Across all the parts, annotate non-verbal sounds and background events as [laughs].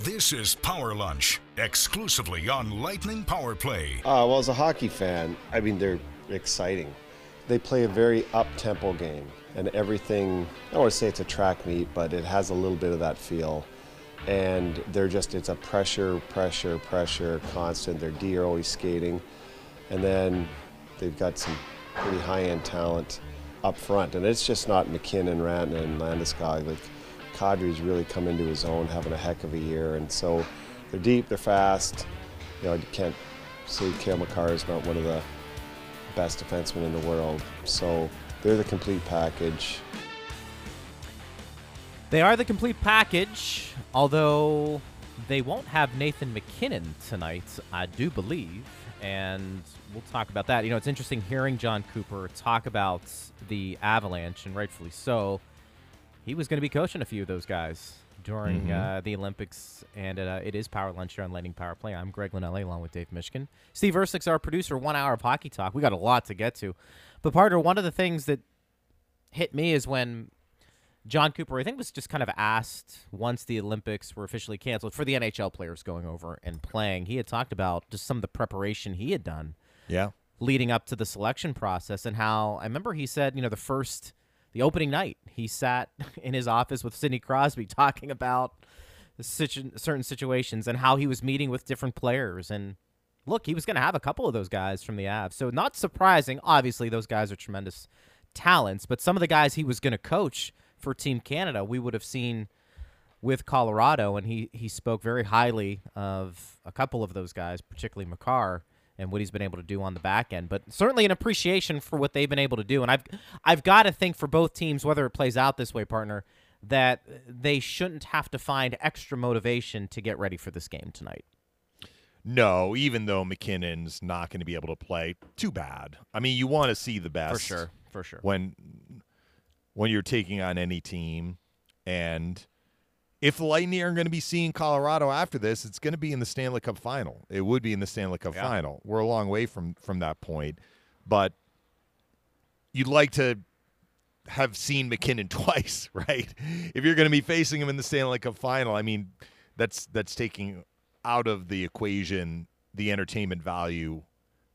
This is Power Lunch, exclusively on Lightning Power Play. Uh, well, as a hockey fan, I mean, they're exciting. They play a very up tempo game, and everything, I don't want to say it's a track meet, but it has a little bit of that feel. And they're just, it's a pressure, pressure, pressure, constant. Their D are always skating. And then they've got some pretty high end talent up front. And it's just not MacKinnon, Rantanen, and Landeskog. Like, Kadri's really come into his own, having a heck of a year. And so they're deep, they're fast. You know, you can't say Cale Makar is not one of the best defensemen in the world. So they're the complete package. They are the complete package, although they won't have Nathan MacKinnon tonight, I do believe. And we'll talk about that. You know, it's interesting hearing John Cooper talk about the Avalanche, and rightfully so. He was going to be coaching a few of those guys during Mhm. uh, the Olympics, and uh, it is Power Lunch here on Lightning Power Play. I'm Greg Linnelli along with Dave Mishkin. Steve Ersick's our producer. One hour of hockey talk. We got a lot to get to, but partner, one of the things that hit me is when John Cooper, I think, was just kind of asked once the Olympics were officially canceled for the NHL players going over and playing. He had talked about just some of the preparation he had done Yeah. leading up to the selection process and how I remember he said, you know, the first, the opening night, he sat [laughs] in his office with Sidney Crosby [laughs] talking about situ- certain situations and how he was meeting with different players. And look, he was going to have a couple of those guys from the Avs. So not surprising. Obviously, those guys are tremendous talents, but some of the guys he was going to coach for Team Canada, we would have seen with Colorado, and he he spoke very highly of a couple of those guys, particularly Makar, and what he's been able to do on the back end. But certainly an appreciation for what they've been able to do. And I've I've got to think for both teams, whether it plays out this way, partner, that they shouldn't have to find extra motivation to get ready for this game tonight. No, even though MacKinnon's not going to be able to play, too bad. I mean, you want to see the best For sure, for sure. when when you're taking on any team, and if the Lightning are going to be seeing Colorado after this, it's going to be in the Stanley Cup final. It would be in the Stanley Cup Yeah. final. We're a long way from from that point, but you'd like to have seen MacKinnon [laughs] twice, [laughs] right? If you're going to be facing him in the Stanley Cup final, I mean, that's that's taking out of the equation the entertainment value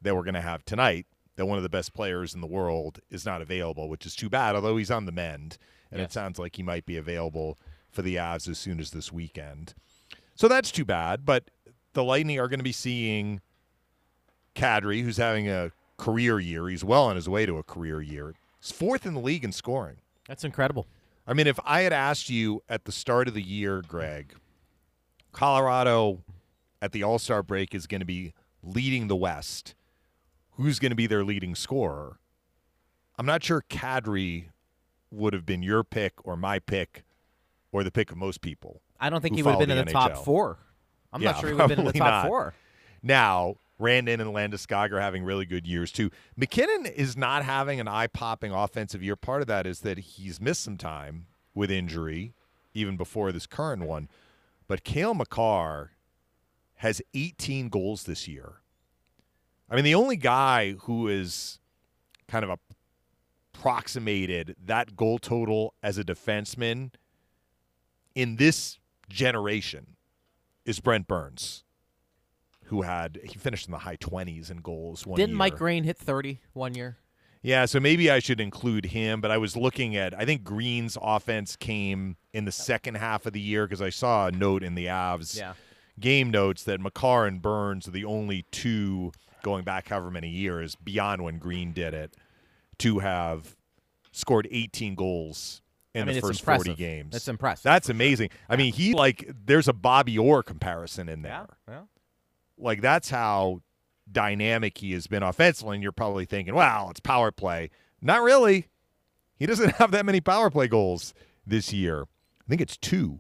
that we're going to have tonight. That one of the best players in the world is not available, which is too bad. Although he's on the mend, and it sounds like he might be available for the Avs as soon as this weekend. So that's too bad. But the Lightning are going to be seeing Kadri, who's having a career year. He's well on his way to a career year. He's fourth in the league in scoring. That's incredible. I mean, if I had asked you at the start of the year, Greg, Colorado at the All Star break is going to be leading the West, who's going to be their leading scorer? I'm not sure Kadri would have been your pick or my pick or the pick of most people. I don't think he would have been in the top four. I'm Yeah, not sure he would have been in the top not. four. Now, Rantanen and Landeskog are having really good years too. MacKinnon is not having an eye-popping offensive year. Part of that is that he's missed some time with injury, even before this current one. But Cale Makar has 18 goals this year. I mean, the only guy who is kind of approximated that goal total as a defenseman in this generation is Brent Burns, who had he finished in the high 20s in goals one Didn't year. Mike Green hit 30 one year? Yeah, so maybe I should include him, but I was looking at I think Green's offense came in the second half of the year because I saw a note in the Avs Yeah. game notes that Makar and Burns are the only two going back however many years beyond when Green did it to have scored 18 goals in I mean, the first impressive. 40 games. That's impressive. That's amazing. I mean, he like there's a Bobby Orr comparison in there. yeah. Like that's how dynamic he has been offensively. And you're probably thinking, "Wow, it's power play." Not really. He doesn't [laughs] have that many power play goals this year. I think it's two.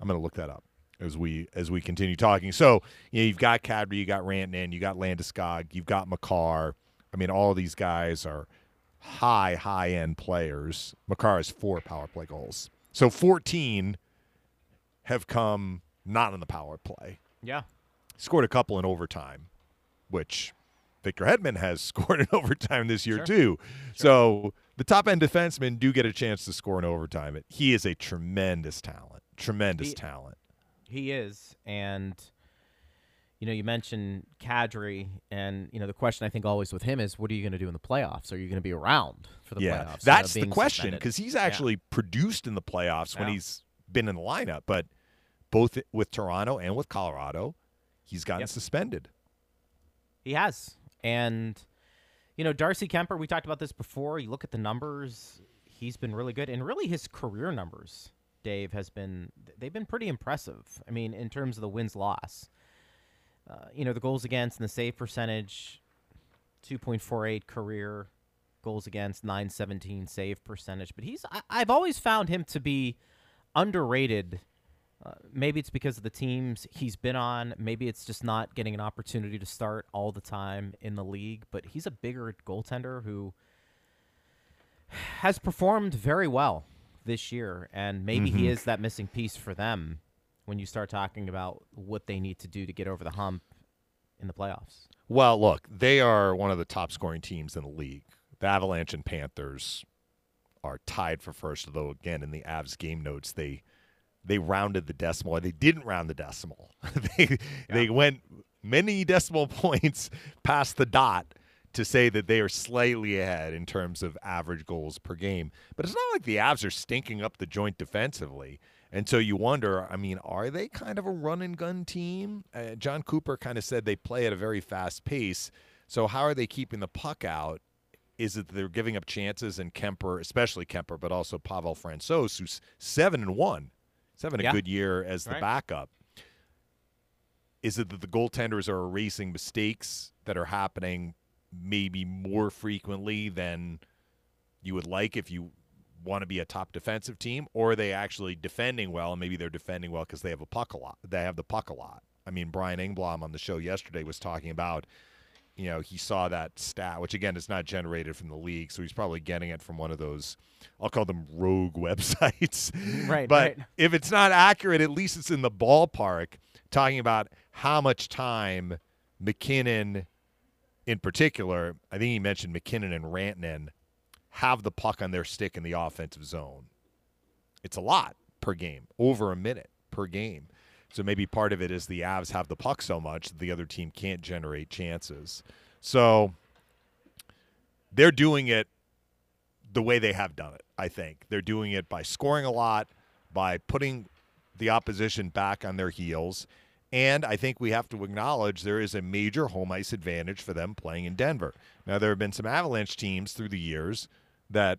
I'm going to look that up as we as we continue talking. So you know, you've got Kadri, you got Rantanen, you got Landeskog, you've got Makar. I mean, all these guys are high high end players. Makar has four power play goals, so 14 have come not on the power play Yeah. scored a couple in overtime, which Victor Hedman has [laughs] scored in overtime this year Sure. too. So the top end defensemen do get a chance to score in overtime. He is a tremendous talent. Tremendous He- talent. He is, and you know, you mentioned Kadri, and you know, the question I think always with him is, what are you going to do in the playoffs? Are you going to be around for the yeah, playoffs? that's uh, the question because he's actually produced in the playoffs when he's been in the lineup, but both with Toronto and with Colorado, he's gotten Yep. suspended. He has. And, you know, Darcy Kuemper, we talked about this before. You look at the numbers, he's been really good. And really, his career numbers, Dave, has been, they've been pretty impressive. I mean, in terms of the wins loss. Uh, you know, the goals against and the save percentage, 2.48 career goals against, 917 save percentage. But he's, I, I've always found him to be underrated. Uh, maybe it's because of the teams he's been on. Maybe it's just not getting an opportunity to start all the time in the league. But he's a bigger goaltender who has performed very well this year, and maybe he is that missing piece for them when you start talking about what they need to do to get over the hump in the playoffs. Well, look, they are one of the top scoring teams in the league. The Avalanche and Panthers are tied for first, though again in the Avs game notes they they rounded the decimal. They didn't round the decimal. [laughs] they they went many decimal [laughs] points past the dot to say that they are slightly ahead in terms of average goals per game. But it's not like the Avs are stinking up the joint defensively. And so you wonder, I mean, are they kind of a run and gun team? Uh, John Cooper kind of said they play at a very fast pace. So how are they keeping the puck out? Is it that they're giving up chances and Kuemper, especially Kuemper, but also Pavel Francouz, who's seven and one, he's having a Yeah. good year as the Right. backup. Is it that the goaltenders are erasing mistakes that are happening maybe more frequently than you would like if you want to be a top defensive team, or are they actually defending well? And maybe they're defending well because they have a puck a lot. They have the puck a lot. I mean, Brian Engblom on the show yesterday was talking about, you know, he saw that stat, which again is not generated from the league, so he's probably getting it from one of those, I'll call them rogue [laughs] websites. Right, But right. if it's not accurate, at least it's in the ballpark, talking about how much time MacKinnon, in particular, I think he mentioned MacKinnon and Rantanen have the puck on their stick in the offensive zone. It's a lot per game, over a minute per game. So maybe part of it is the Avs have the puck so much that the other team can't generate chances. So they're doing it the way they have done it, I think. They're doing it by scoring a lot, by putting the opposition back on their heels. And I think we have to acknowledge there is a major home ice advantage for them playing in Denver. Now, there have been some Avalanche teams through the years that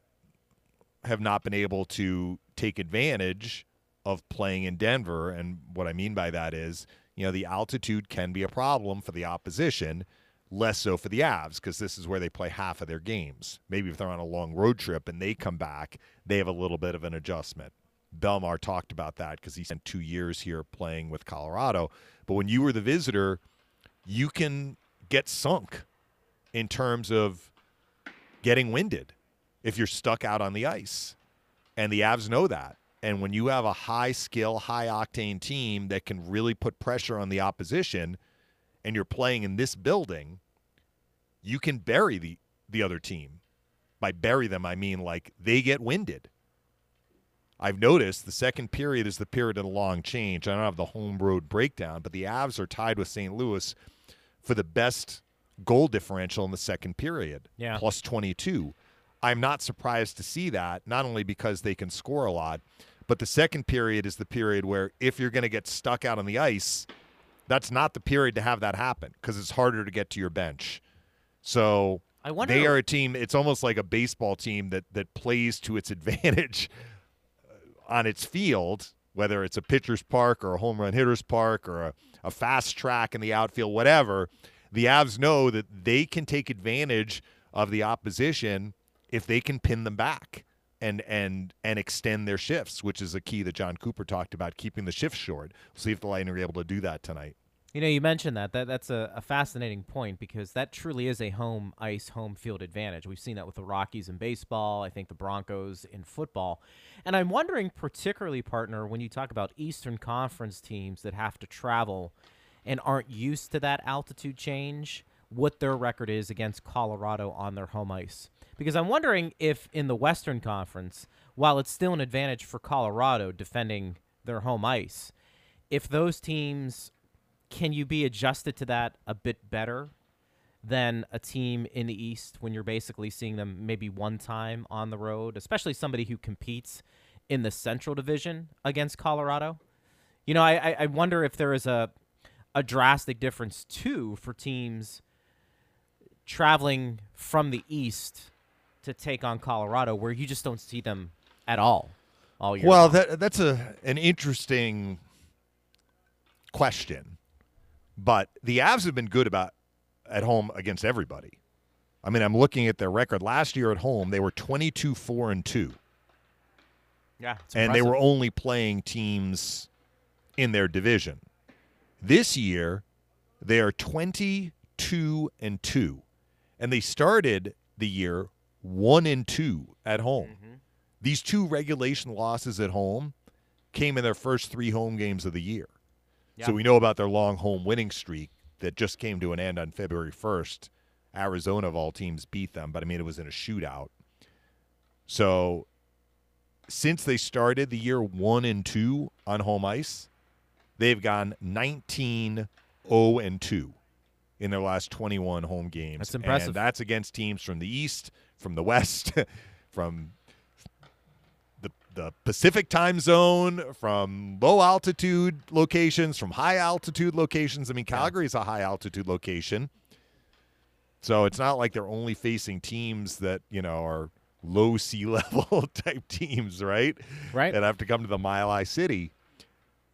have not been able to take advantage of playing in Denver. And what I mean by that is, you know, the altitude can be a problem for the opposition, less so for the Avs, because this is where they play half of their games. Maybe if they're on a long road trip and they come back, they have a little bit of an adjustment. Bellemare talked about that because he spent two years here playing with Colorado. But when you were the visitor, you can get sunk in terms of getting winded if you're stuck out on the ice. And the Avs know that. And when you have a high skill, high octane team that can really put pressure on the opposition and you're playing in this building, you can bury the, the other team. By bury them, I mean like they get winded. I've noticed the second period is the period of the long change. I don't have the home road breakdown, but the Avs are tied with St. Louis for the best goal differential in the second period, Yeah. plus 22. I'm not surprised to see that, not only because they can score a lot, but the second period is the period where if you're going to get stuck out on the ice, that's not the period to have that happen because it's harder to get to your bench. So I wonder. they are a team. It's almost like a baseball team that that plays to its [laughs] advantage uh, on its field, whether it's a pitcher's park or a home run hitter's park or a, a fast track in the outfield, whatever. The Avs know that they can take advantage of the opposition if they can pin them back and and and extend their shifts, which is a key that John Cooper talked about, keeping the shifts short. We'll see if the Lightning are able to do that tonight. You know, you mentioned that. that that's a, a fascinating point because that truly is a home ice, home field advantage. We've seen that with the Rockies in baseball, I think the Broncos in football. And I'm wondering, particularly, partner, when you talk about Eastern Conference teams that have to travel and aren't used to that altitude change, what their record is against Colorado on their home ice. Because I'm wondering if in the Western Conference, while it's still an advantage for Colorado defending their home ice, if those teams can you be adjusted to that a bit better than a team in the East when you're basically seeing them maybe one time on the road, especially somebody who competes in the Central Division against Colorado? You know, I, I wonder if there is a a drastic difference too for teams traveling from the East to take on Colorado, where you just don't see them at all all year. Well, long. that that's a an interesting question, but the Avs have been good about at home against everybody. I mean, I'm looking at their record last year at home; they were 22 four and two, yeah, and they were only playing teams in their division. This year, they are 22 and 2. And they started the year 1 and 2 at home. Mm-hmm. These two regulation losses at home came in their first 3 home games of the year. Yeah. So we know about their long home winning streak that just came to an end on February 1st. Arizona of all teams beat them, but I mean it was in a shootout. So since they started the year 1 and 2 on home ice, they've gone 19 0 and 2 in their last 21 home games. That's impressive. And that's against teams from the East, from the West, [laughs] from the the Pacific time zone, from low altitude locations, from high altitude locations. I mean, Calgary is a high altitude location. So it's not like they're only facing teams that, you know, are low [laughs] sea level [laughs] type teams, right? Right. That have to come to the Mile High City.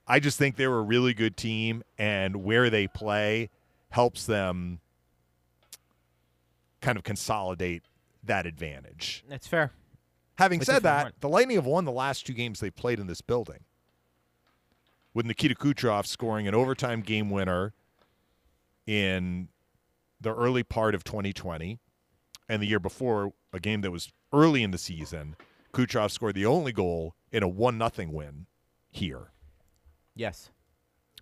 I just think they're a really good team, and where they play helps them kind of consolidate that advantage. That's fair. Having said that, the Lightning have won the last two games they played in this building. With Nikita Kucherov scoring an overtime game winner in the early part of 2020, and the year before, a game that was early in the season, Kucherov scored the only goal in a one nothing win here. Yes.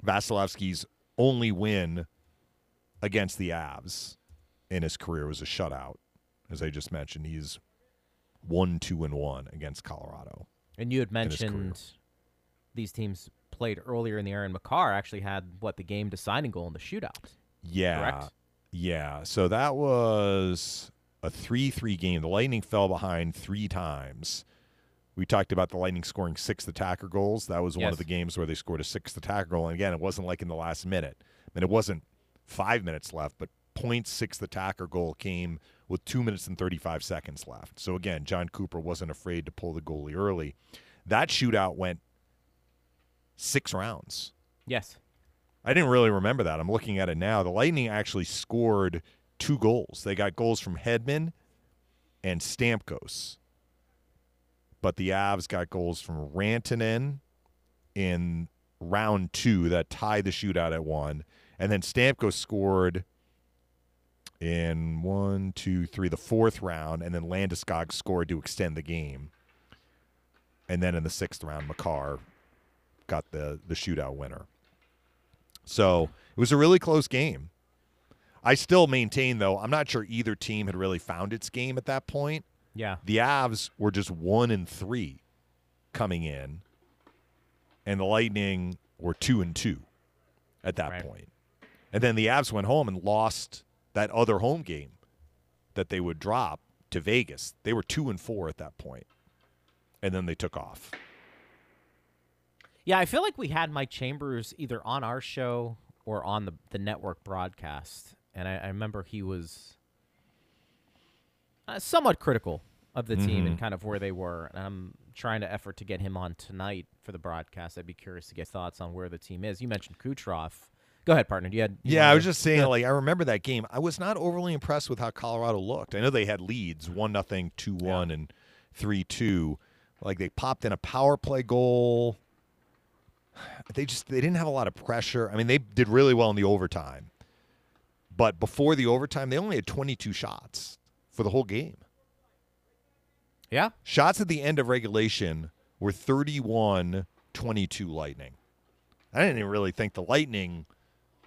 Vasilevskiy's only win against the Avs in his career was a shutout. As I just mentioned, he's one, two, and one against Colorado. And you had mentioned these teams played earlier in the year, and Makar actually had what the game deciding goal in the shootout. Yeah. Correct? Yeah. So that was a 3 3 game. The Lightning fell behind three times. We talked about the Lightning scoring six attacker goals. That was one Yes. of the games where they scored a sixth attacker goal. And again, it wasn't like in the last minute. I mean, it wasn't five minutes left, but point sixth attacker goal came with two minutes and 35 seconds left. So again, John Cooper wasn't afraid to pull the goalie early. That shootout went six rounds. Yes. I didn't really remember that. I'm looking at it now. The Lightning actually scored two goals. They got goals from Hedman and Stamkos. But the Avs got goals from Rantanen in round two that tied the shootout at one. And then Stamkos scored in one, two, three, the fourth round. And then Landeskog scored to extend the game. And then in the sixth round, Makar got the, the shootout winner. So it was a really close game. I still maintain, though, I'm not sure either team had really found its game at that point. Yeah. The Avs were just one and three coming in, and the Lightning were two and two at that Right. point. And then the Avs went home and lost that other home game that they would drop to Vegas. They were two and four at that point, and then they took off. Yeah, I feel like we had Mike Chambers either on our show or on the the network broadcast, and I, I remember he was uh, somewhat critical of the team and kind of where they were. And I'm trying to effort to get him on tonight for the broadcast. I'd be curious to get thoughts on where the team is. You mentioned Kucherov. Go ahead, partner. You had you Yeah, I was to- just saying, like I remember that game. I was not overly impressed with how Colorado looked. I know they had leads, mm-hmm. one nothing, two one, and three two. Like they popped in a power play goal. They just they didn't have a lot of pressure. I mean, they did really well in the overtime, but before the overtime, they only had twenty two shots for the whole game. yeah. Shots at the end of regulation were 31 22 Lightning. I didn't even really think the Lightning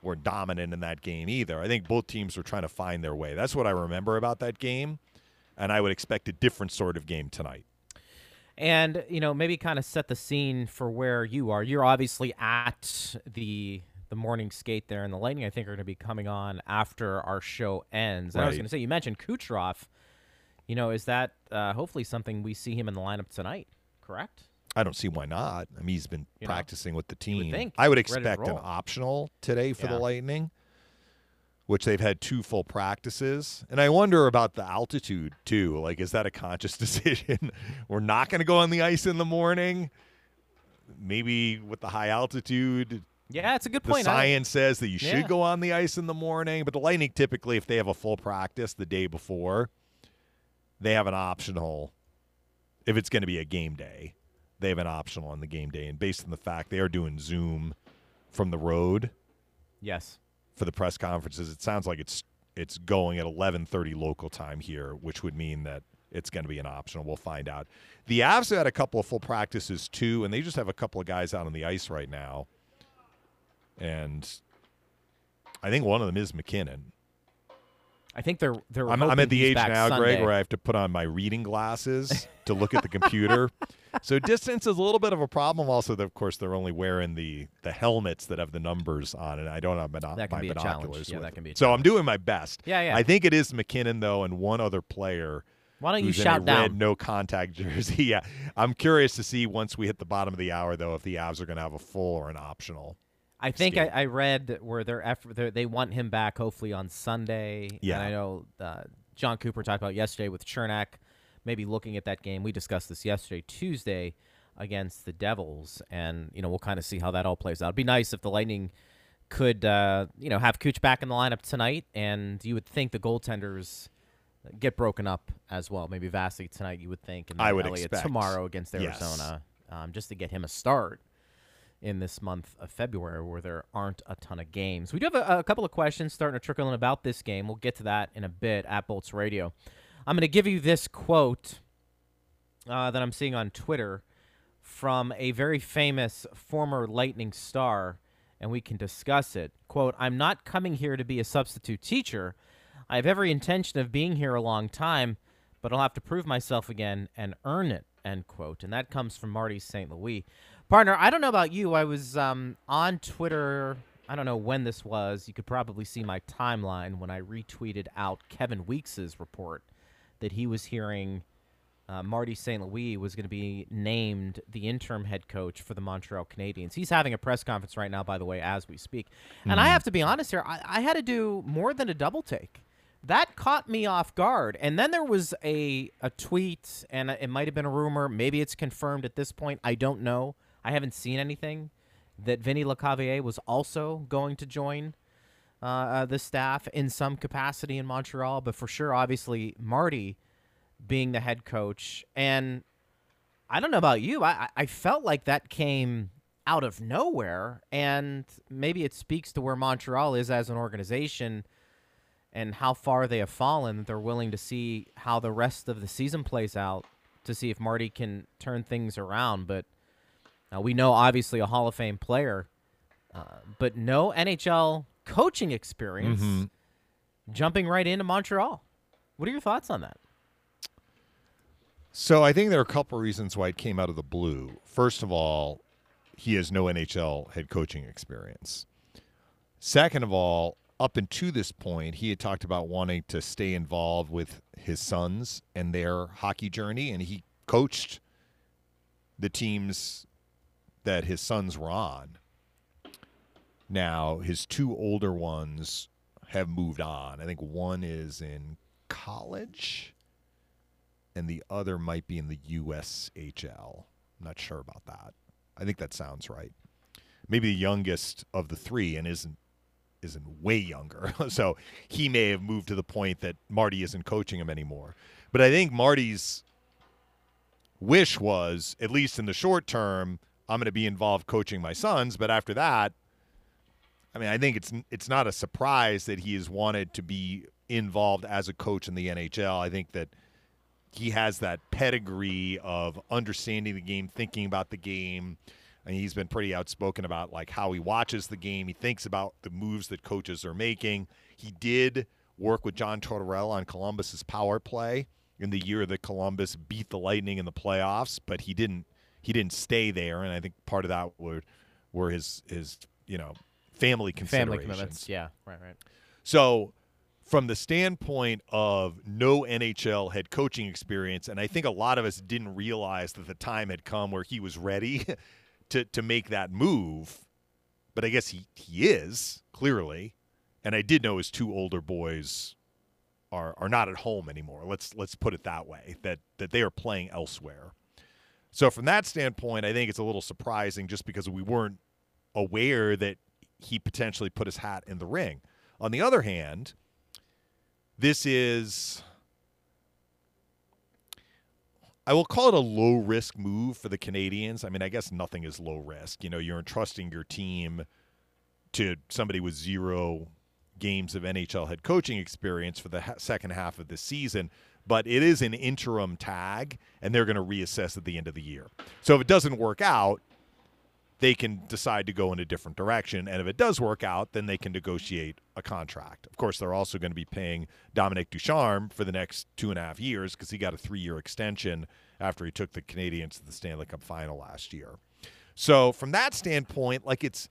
were dominant in that game either. I think both teams were trying to find their way. That's what I remember about that game, and I would expect a different sort of game tonight. And you know, maybe kind of set the scene for where you are. You're obviously at the the morning skate there, and the Lightning I think are going to be coming on after our show ends. And I was going to say, you mentioned Kucherov. You know, is that uh, hopefully something we see him in the lineup tonight? Correct. I don't see why not. I mean, he's been You know, practicing with the would team. think, I would expect an optional today for Yeah. the Lightning, which they've had two full practices. And I wonder about the altitude too. Like, is that a conscious [laughs] decision? We're not going to go on the ice in the morning. Maybe with the high altitude, Yeah, it's a good point. Science says that you should Yeah. go on the ice in the morning. But the Lightning typically, if they have a full practice the day before, they have an optional. If it's going to be a game day, they have an optional on the game day. And based on the fact they are doing Zoom from the road yes. for the press conferences, it sounds like it's it's going at 11:30 local time here, which would mean that it's going to be an optional. We'll find out. The Avs have had a couple of full practices too, and they just have a couple of guys out on the ice right now. And I think one of them is MacKinnon. I think they're they're. I'm, I'm at the age now, Sunday. Greg, where I have to put on my reading glasses to look at the computer. [laughs] So distance is a little bit of a problem. Also, of course, they're only wearing the the helmets that have the numbers on and I don't have bino- That can my be a binoculars. Yeah, with that can be a so I'm doing my best. Yeah, yeah. I think it is MacKinnon though, and one other player. Why don't you shout a down? red no contact [laughs] jersey? yeah, I'm curious to see once we hit the bottom of the hour though if the Avs are going to have a full or an optional. I think I. I read where their effort they're- they want him back hopefully on Sunday. Yeah. and I know uh, John Cooper talked about yesterday with Cernak, maybe looking at that game. We discussed this yesterday, Tuesday, against the Devils, and you know we'll kind of see how that all plays out. It'd be nice if the Lightning could uh, you know have Cooch back in the lineup tonight, and you would think the goaltenders get broken up as well. Maybe Vassy tonight, you would think, and I would Elliott expect. tomorrow against Yes. Arizona, um, just to get him a start in this month of February where there aren't a ton of games. We do have a, a couple of questions starting to trickle in about this game. We'll get to that in a bit at Bolts Radio. I'm going to give you this quote uh, that I'm seeing on Twitter from a very famous former Lightning star, and we can discuss it. Quote, I'm not coming here to be a substitute teacher. I have every intention of being here a long time, but I'll have to prove myself again and earn it, end quote. And that comes from Marty St. Louis. Partner, I don't know about you. I was um, on Twitter. I don't know when this was. You could probably see my timeline when I retweeted out Kevin Weekes's report that he was hearing uh, Marty St. Louis was going to be named the interim head coach for the Montreal Canadiens. He's having a press conference right now, by the way, as we speak. And I have to be honest here, I, I had to do more than a double take. That caught me off guard. And then there was a, a tweet, and it might have been a rumor. Maybe it's confirmed at this point. I don't know. I haven't seen anything that Vinny Lecavalier was also going to join uh, uh, the staff in some capacity in Montreal. But for sure, obviously, Marty being the head coach. And I don't know about you. I, I- felt like that came out of nowhere. And maybe it speaks to where Montreal is as an organization and how far they have fallen. They're willing to see how the rest of the season plays out to see if Marty can turn things around. But uh, we know, obviously, a Hall of Fame player, uh, but no NHL coaching experience Mhm. jumping right into Montreal. What are your thoughts on that? So I think there are a couple reasons why it came out of the blue. First of all, he has no NHL head coaching experience. Second of all, up until this point, he had talked about wanting to stay involved with his sons and their hockey journey, and he coached the teams that his sons were on. Now, his two older ones have moved on. I think one is in college and the other might be in the USHL. I'm not sure about that. I think that sounds right. Maybe the youngest of the three and isn't isn't way younger. [laughs] so he may have moved to the point that Marty isn't coaching him anymore. But I think Marty's wish was, at least in the short term, I'm going to be involved coaching my sons, but after that, I mean, I think it's it's not a surprise that he has wanted to be involved as a coach in the NHL. I think that he has that pedigree of understanding the game, thinking about the game. And he's been pretty outspoken about like how he watches the game. He thinks about the moves that coaches are making. He did work with John Tortorella on Columbus's power play in the year that Columbus beat the Lightning in the playoffs, but he didn't he didn't stay there, and I think part of that were were his his you know family considerations. Family commitments. Yeah, right, right. So, from the standpoint of no NHL head coaching experience, and I think a lot of us didn't realize that the time had come where he was ready [laughs] to to make that move. But I guess he, he is clearly, and I did know his two older boys are are not at home anymore. Let's let's put it that way that that they are playing elsewhere. So from that standpoint, I think it's a little surprising just because we weren't aware that he potentially put his hat in the ring. On the other hand, this is I will call it a low risk move for the Canadiens. I mean, I guess nothing is low risk. You know, you're entrusting your team to somebody with zero games of NHL head coaching experience for the ha- second half of the season, but it is an interim tag, and they're going to reassess at the end of the year. So if it doesn't work out, they can decide to go in a different direction. And if it does work out, then they can negotiate a contract. Of course, they're also going to be paying Dominique Ducharme for the next two and a half years because he got a three year extension after he took the Canadiens to the Stanley Cup final last year. So, from that standpoint, like it's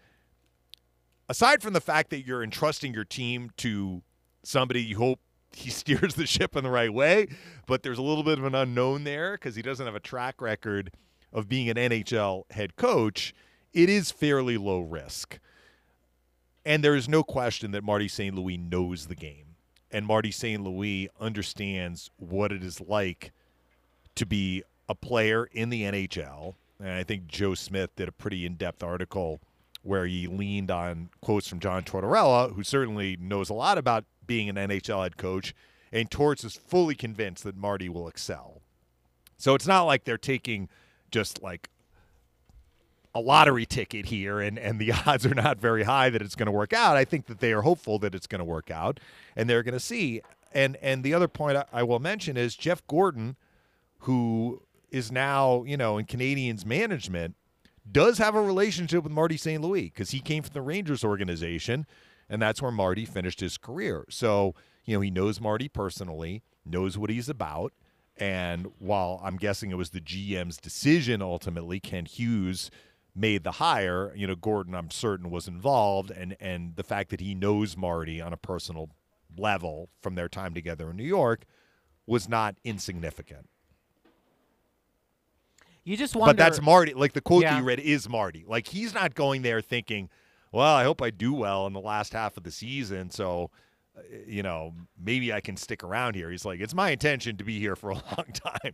aside from the fact that you're entrusting your team to somebody you hope he [laughs] steers the ship in the right way, but there's a little bit of an unknown there because he doesn't have a track record of being an NHL head coach it is fairly low risk. And there is no question that Marty St. Louis knows the game. And Marty St. Louis understands what it is like to be a player in the NHL. And I think Joe Smith did a pretty in depth article where he leaned on quotes from John Tortorella, who certainly knows a lot about being an NHL head coach. And Torts is fully convinced that Marty will excel. So it's not like they're taking just like a lottery ticket here and, and the [laughs] odds are not very high that it's going to work out. I think that they are hopeful that it's going to work out and they're going to see. And and the other point I, I will mention is Jeff Gorton, who is now, you know, in Canadiens management, does have a relationship with Marty St. Louis because he came from the Rangers organization and that's where Marty finished his career. So, you know, he knows Marty personally, knows what he's about. And while I'm guessing it was the GM's decision ultimately, Kent Hughes made the hire, you know, Gorton, I'm certain, was involved, and and the fact that he knows Marty on a personal level from their time together in New York was not insignificant. You just wonder. But that's Marty. Like the quote Yeah. that you read is Marty. Like he's not going there thinking, "Well, I hope I do well in the last half of the season, so uh, you know maybe I can stick around here." He's like, "It's my intention to be here for a [laughs] long time."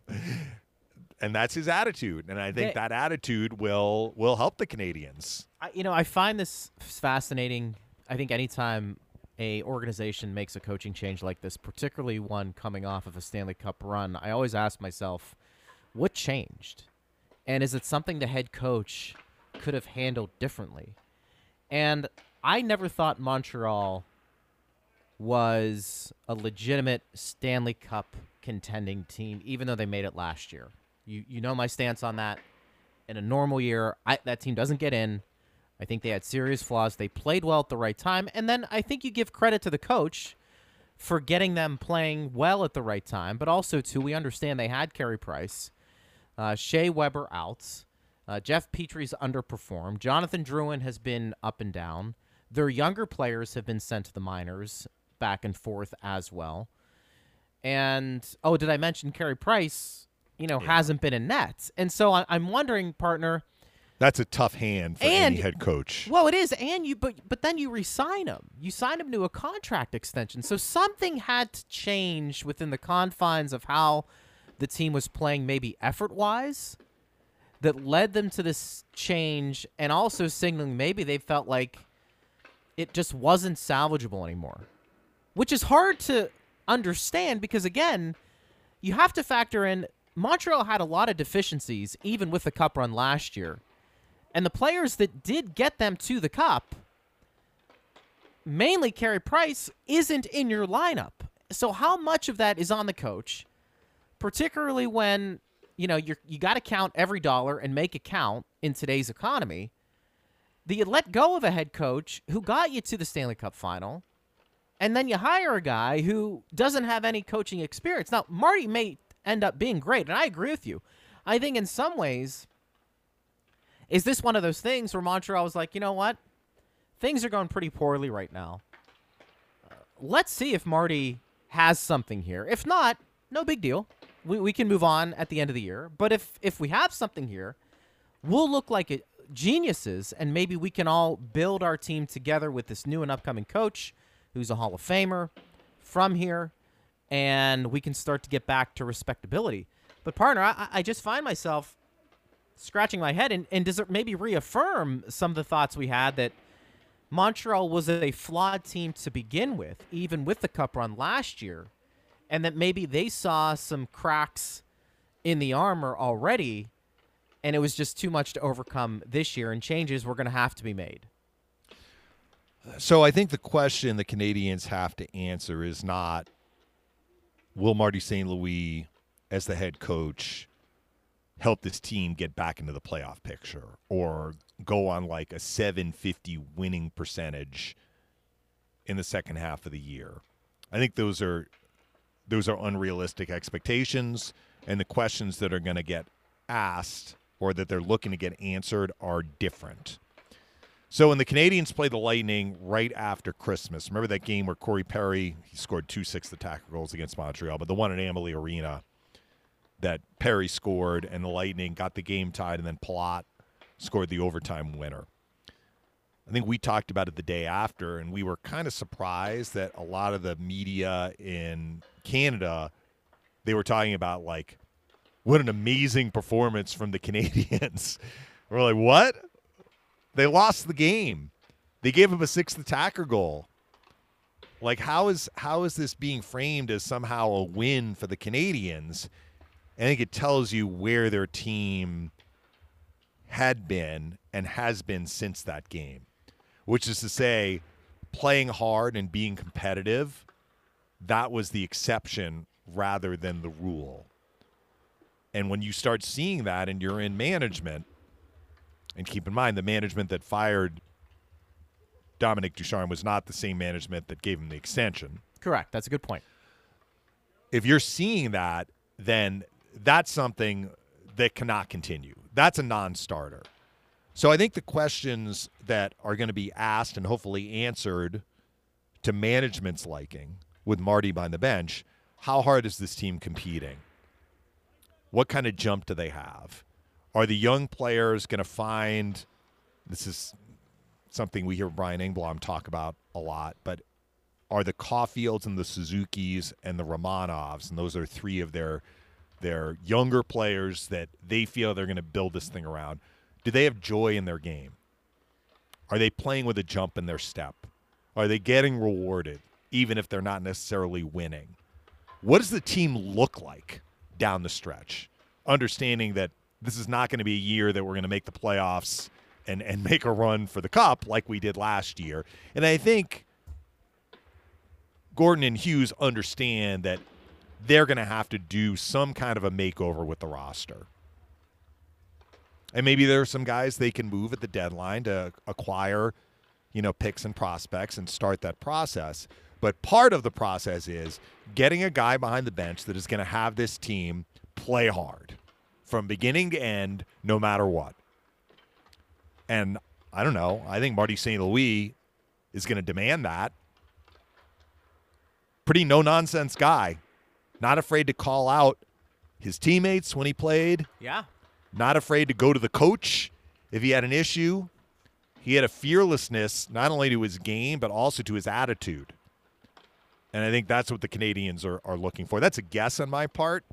And that's his attitude, and I think They- that attitude will will help the Canadiens. I, you know, I find this fascinating. I think anytime a organization makes a coaching change like this, particularly one coming off of a Stanley Cup run, I always ask myself, what changed? And is it something the head coach could have handled differently? And I never thought Montreal was a legitimate Stanley Cup contending team, even though they made it last year. You you know my stance on that. In a normal year, I, that team doesn't get in. I think they had serious flaws. They played well at the right time, and then I think you give credit to the coach for getting them playing well at the right time. But also, too, we understand they had Carey Price, uh, Shea Weber out, uh, Jeff Petry's underperformed. Jonathan Drouin has been up and down. Their younger players have been sent to the minors back and forth as well. And oh, did I mention Carey Price? You know, hasn't been in net, and so I, I'm wondering, partner. That's a tough hand for And- any head coach. Well, it is, and you but but then you resign him. You sign him to a contract extension. So something had to change within the confines of how the team was playing, maybe effort wise, that led them to this change, and also signaling maybe they felt like it just wasn't salvageable anymore, which is hard to understand because again, you have to factor in Montreal had a lot of deficiencies even with the cup run last year. And the players that did get them to the cup, mainly Carey Price, isn't in your lineup. So how much of that is on the coach, particularly when you know you're you got to count every dollar and make it count in today's economy? That you let go of a head coach who got you to the Stanley Cup final, and then you hire a guy who doesn't have any coaching experience. Now, Marty may end up being great. And I agree with you. I think in some ways, is this one of those things where Montreal was like, you know what? Things are going pretty poorly right now. Uh, let's see if Marty has something here. If not, no big deal. We, we can move on at the end of the year. But if if we have something here, we'll look like it, geniuses, and maybe we can all build our team together with this new and upcoming coach, who's a Hall of Famer from here, and we can start to get back to respectability. But partner, I, I just find myself scratching my head, and, and does it maybe reaffirm some of the thoughts we had that Montreal was a flawed team to begin with, even with the cup run last year, and that maybe they saw some cracks in the armor already, and it was just too much to overcome this year, and changes were going to have to be made. So I think the question the Canadiens have to answer is not will Marty St. Louis, as the head coach, help this team get back into the playoff picture or go on like a 750 winning percentage in the second half of the year. I think those are those are unrealistic expectations and the questions that are going to get asked or that they're looking to get answered are different. So when the Canadiens played the Lightning right after Christmas, remember that game where Corey Perry he scored two six attack goals against Montreal, but the one at Amalie Arena that Perry scored and the Lightning got the game tied, and then Palat scored the overtime winner. I think we talked about it the day after, and we were kind of surprised that a lot of the media in Canada they were talking about like what an amazing performance from the [laughs] Canadiens. we're like, what? They lost the game. They gave up a sixth attacker goal. Like how is how is this being framed as somehow a win for the Canadiens? I think it tells you where their team had been and has been since that game, which is to say, playing hard and being competitive, that was the exception rather than the rule. And when you start seeing that and you're in management, and keep in mind the management that fired Dominique Ducharme was not the same management that gave him the extension. Correct. That's a good point. If you're seeing that, then that's something that cannot continue. That's a non starter. So I think the questions that are going to be asked and hopefully answered to management's liking with Marty behind the bench how hard is this team competing? What kind of jump do they have? Are the young players going to find this is something we hear Brian Engblom talk about a lot, but are the Caufields and the Suzukis and the Romanovs, and those are three of their their younger players that they feel they're going to build this thing around. Do they have joy in their game? Are they playing with a jump in their step? Are they getting rewarded, even if they're not necessarily winning? What does the team look like down the stretch? Understanding that this is not going to be a year that we're going to make the playoffs and, and make a run for the cup like we did last year. And I think Gorton and Hughes understand that they're going to have to do some kind of a makeover with the roster. And maybe there are some guys they can move at the deadline to acquire, you know, picks and prospects and start that process. But part of the process is getting a guy behind the bench that is going to have this team play hard from beginning to end, no matter what. And I don't know. I think Marty St. Louis is going to demand that. Pretty no nonsense guy not afraid to call out his teammates when he played. Yeah. Not afraid to go to the coach if he had an issue. He had a fearlessness not only to his game, but also to his attitude. And I think that's what the Canadiens are, are looking for. That's a guess on my part.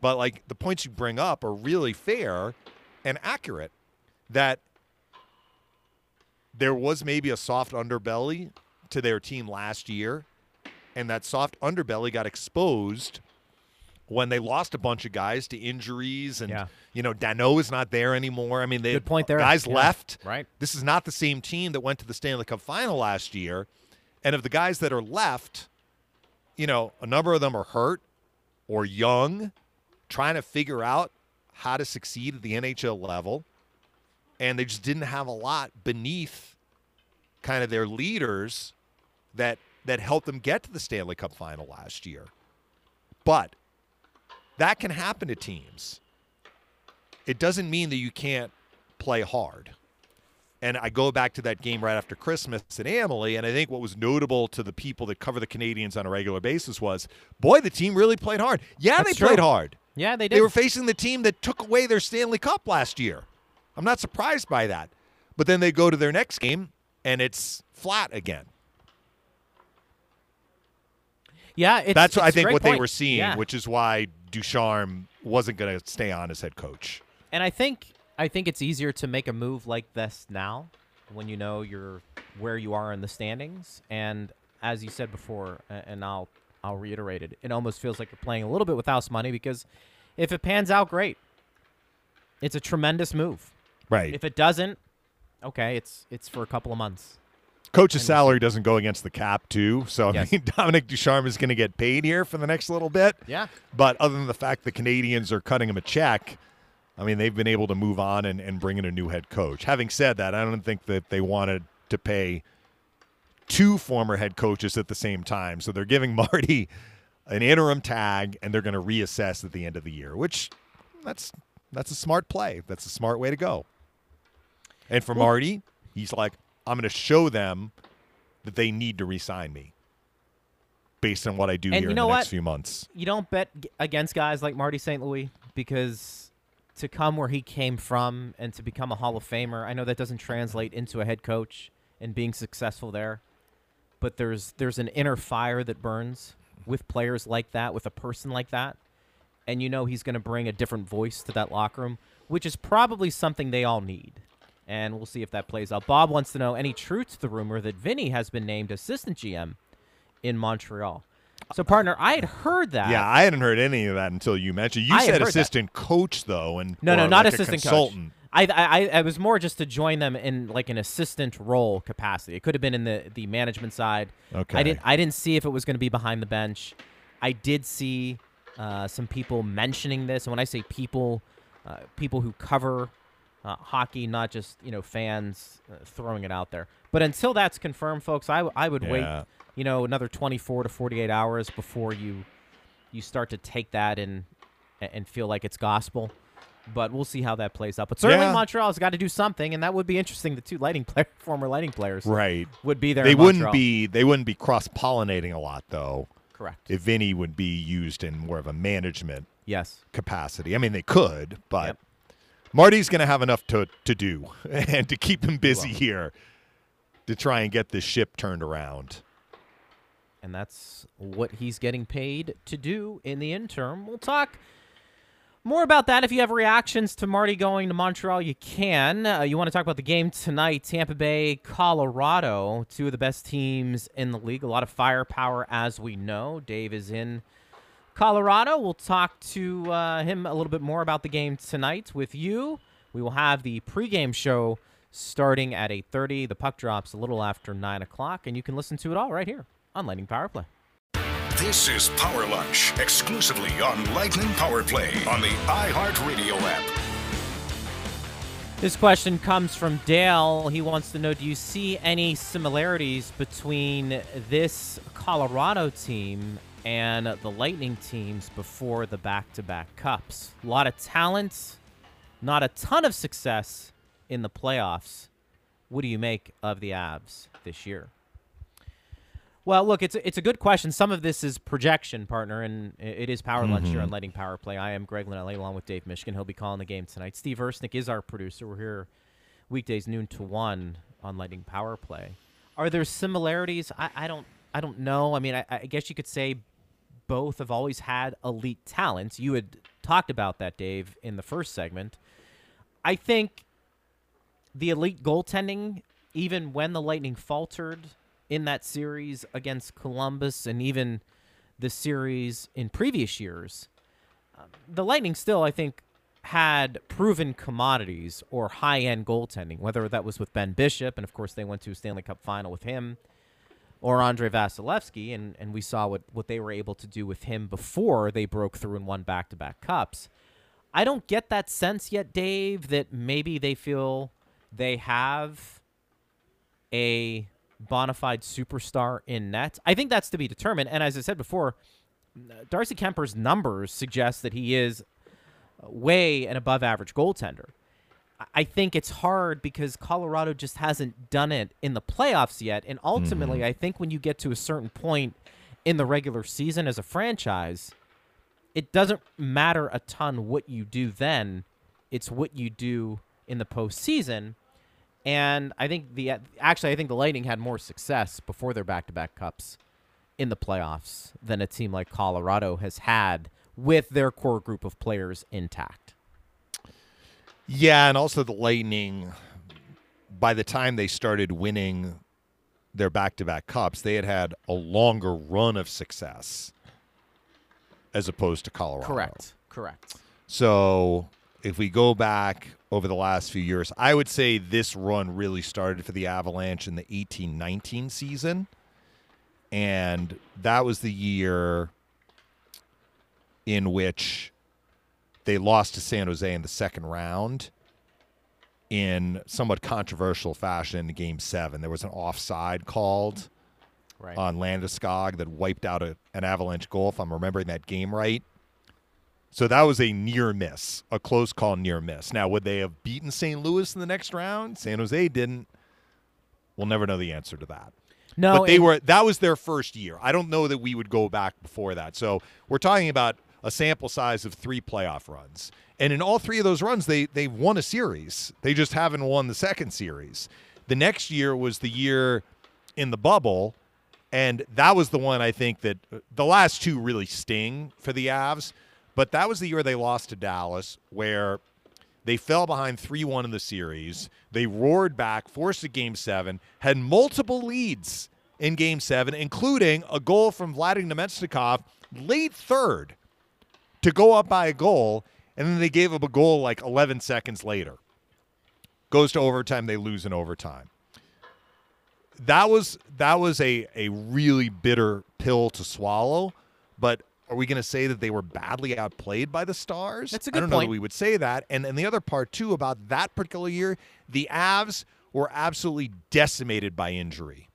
But like the points you bring up are really fair and accurate. That there was maybe a soft underbelly to their team last year, and that soft underbelly got exposed when they lost a bunch of guys to injuries and Yeah. you know Danault is not there anymore. I mean, they Good point there. Guys Yeah. left. Right. This is not the same team that went to the Stanley Cup final last year. And of the guys that are left, you know, a number of them are hurt or young, trying to figure out how to succeed at the NHL level. And they just didn't have a lot beneath kind of their leaders that that helped them get to the Stanley Cup final last year. But that can happen to teams. It doesn't mean that you can't play hard. And I go back to that game right after Christmas at Amalie, and I think what was notable to the people that cover the Canadiens on a regular basis was, boy, the team really played hard. Yeah, That's they played hard. Yeah, they did. They were facing the team that took away their Stanley Cup last year. I'm not surprised by that. But then they go to their next game, and it's flat again. yeah, it's, That's it's I think what they were seeing, Yeah. which is why Ducharme wasn't going to stay on as head coach. And I think I think it's easier to make a move like this now when you know you're where you are in the standings. And as you said before, and I'll I'll reiterate it, it almost feels like you're playing a little bit with house money because if it pans out, great. It's a tremendous move. Right. If it doesn't, okay, it's it's for a couple of months. Coach's salary doesn't go against the cap, too. So, I Yes. mean, [laughs] Dominique Ducharme is going to get paid here for the next little bit. Yeah. But other than the fact the Canadiens are cutting him a check, I mean, they've been able to move on and, and bring in a new head coach. Having said that, I don't think that they wanted to pay two former head coaches at the same time. So they're giving [laughs] Marty an interim tag and they're going to reassess at the end of the year, which that's that's a smart play. That's a smart way to go. And for Marty, he's like, I'm going to show them that they need to re-sign me based on what I do And here you in know the next few months. you don't bet against guys like Marty St. Louis because to come where he came from and to become a Hall of Famer, I know that doesn't translate into a head coach and being successful there, but there's there's an inner fire that burns with players like that, with a person like that, and you know he's going to bring a different voice to that locker room, which is probably something they all need. And we'll see if that plays out. Bob wants to know any truth to the rumor that Vinny has been named assistant GM in Montreal. So, partner, I had heard that. Yeah, I hadn't heard any of that until you mentioned. You I said heard that. assistant coach though, and No, no, not like assistant consultant. coach. I, I, I was more just to join them in like an assistant role capacity. It could have been in the, the management side. Okay. I didn't I didn't see if it was going to be behind the bench. I did see uh, some people mentioning this, and when I say people, uh, people who cover uh, hockey, not just you know fans uh, throwing it out there. But until that's confirmed, folks, I, w- I would Yeah. wait you know another 24 to 48 hours before you you start to take that and and feel like it's gospel. But we'll see how that plays out. But certainly Yeah. Montreal's got to do something, and that would be interesting. The two Lightning [laughs] player, former Lightning players, Right. would be there. They wouldn't Montreal. be. They wouldn't be cross pollinating a lot though. correct. If Vinny would be used in more of a management yes. capacity. I mean, they could, but Yep. Marty's going to have enough to to do [laughs] and to keep him busy here to try and get this ship turned around. and that's what he's getting paid to do in the interim. We'll talk more about that. If you have reactions to Marty going to Montreal, you can. Uh, you want to talk about the game tonight, Tampa Bay, Colorado, two of the best teams in the league. A lot of firepower, as we know. Dave is in Colorado. We'll talk to uh, him a little bit more about the game tonight with you. We will have the pregame show starting at 8.30. The puck drops a little after 9 o'clock, and you can listen to it all right here on Lightning Power Play. This is Power Lunch, exclusively on Lightning Power Play on the iHeartRadio app. This question comes from Dale. He wants to know Do you see any similarities between this Colorado team and the Lightning teams before the back to back cups? A lot of talent, not a ton of success in the playoffs. What do you make of the Avs this year? Well, look, it's a, it's a good question. Some of this is projection, partner, and it is Power Lunch here on mm-hmm. Lightning Power Play. I am Greg Linnelli along with Dave Mishkin. He'll be calling the game tonight. Steve Ersnick is our producer. We're here weekdays noon to one on Lightning Power Play. Are there similarities? I, I don't I don't know. I mean, I, I guess you could say both have always had elite talents. You had talked about that, Dave, in the first segment. I think the elite goaltending, even when the Lightning faltered in that series against Columbus and even the series in previous years, um, the Lightning still, I think, had proven commodities or high end goaltending, whether that was with Ben Bishop, and of course they went to a Stanley Cup final with him, or Andrei Vasilevskiy, and, and we saw what, what they were able to do with him before they broke through and won back to back cups. I don't get that sense yet, Dave, that maybe they feel they have a bona fide superstar in net. I think that's to be determined. And as I said before, Darcy Kuemper's numbers suggest that he is way an above average goaltender. I think it's hard because Colorado just hasn't done it in the playoffs yet. And ultimately, mm-hmm. I think when you get to a certain point in the regular season as a franchise, it doesn't matter a ton what you do then. It's what you do in the postseason. And I think the actually I think the Lightning had more success before their back-to-back cups in the playoffs than a team like Colorado has had with their core group of players intact. Yeah, and also the Lightning by the time they started winning their back-to-back cups, they had had a longer run of success as opposed to Colorado. Correct. Correct. So, if we go back over the last few years. I would say this run really started for the Avalanche in the 18 19 season. And that was the year in which they lost to San Jose in the second round in somewhat controversial fashion in game seven. There was an offside called right. on Landeskog that wiped out a, an Avalanche goal, if I'm remembering that game right. So that was a near miss, a close call near miss. Now, would they have beaten St. Louis in the next round? San Jose didn't. We'll never know the answer to that. No, but they were that was their first year. I don't know that we would go back before that. So we're talking about a sample size of three playoff runs. And in all three of those runs, they they won a series. They just haven't won the second series. The next year was the year in the bubble, and that was the one I think that uh, the last two really sting for the Avs. But that was the year they lost to Dallas, where they fell behind 3 1 in the series. They roared back, forced a game seven, had multiple leads in game seven, including a goal from Vladimir Namestnikov late third to go up by a goal. And then they gave up a goal like 11 seconds later. Goes to overtime, they lose in overtime. That was that was a, a really bitter pill to swallow, but are we going to say that they were badly outplayed by the Stars? That's a good I don't point. know that we would say that. And and the other part too about that particular year, the Avs were absolutely decimated by injury.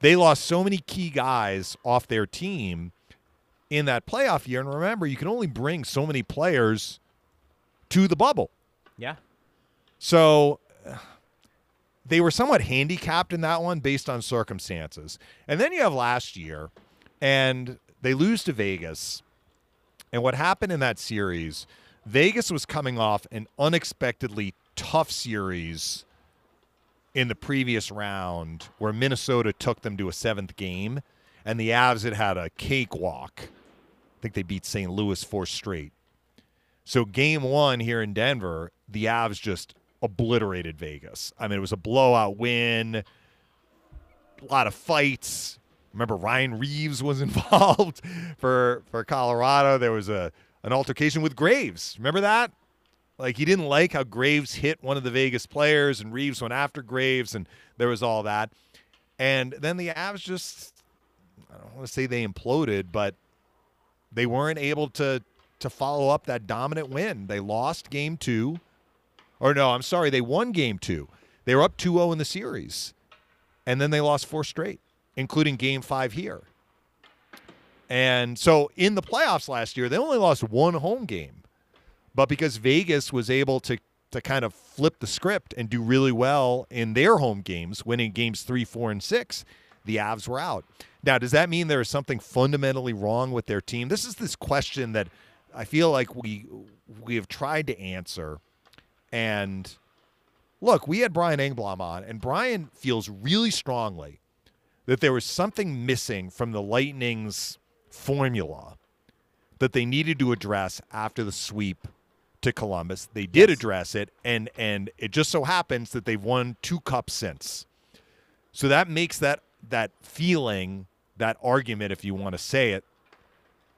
They lost so many key guys off their team in that playoff year. And remember, you can only bring so many players to the bubble. Yeah. So uh, they were somewhat handicapped in that one based on circumstances. And then you have last year, and they lose to Vegas. And what happened in that series, Vegas was coming off an unexpectedly tough series in the previous round where Minnesota took them to a seventh game, and the Avs had had a cakewalk. I think they beat St. Louis four straight. So game one here in Denver, the Avs just obliterated Vegas. I mean, it was a blowout win, a lot of fights. Remember Ryan Reaves was [laughs] involved for for Colorado. There was a an altercation with Graves. Remember that? Like he didn't like how Graves hit one of the Vegas players, and Reaves went after Graves, and there was all that. And then the Avs just I don't want to say they imploded, but they weren't able to to follow up that dominant win. They lost game two. Or no, I'm sorry, they won game two. They were up 2-0 in the series. And then they lost four straight including game five here. And so in the playoffs last year, they only lost one home game. But because Vegas was able to to kind of flip the script and do really well in their home games, winning games three, four, and six, the Avs were out. Now, does that mean there is something fundamentally wrong with their team? This is this question that I feel like we we have tried to answer. And look, we had Brian Engblom on, and Brian feels really strongly that there was something missing from the Lightning's formula that they needed to address after the sweep to Columbus. They did yes. address it, and and it just so happens that they've won two cups since. So that makes that that feeling, that argument, if you want to say it,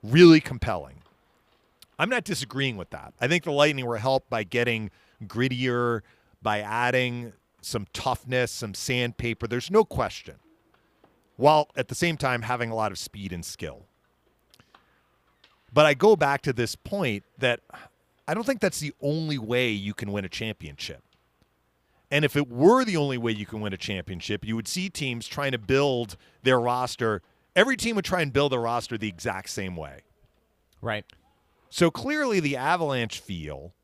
really compelling. I'm not disagreeing with that. I think the Lightning were helped by getting grittier, by adding some toughness, some sandpaper. There's no question while at the same time having a lot of speed and skill. But I go back to this point that I don't think that's the only way you can win a championship. And if it were the only way you can win a championship, you would see teams trying to build their roster every team would try and build a roster the exact same way. Right. So clearly, the Avalanche feel,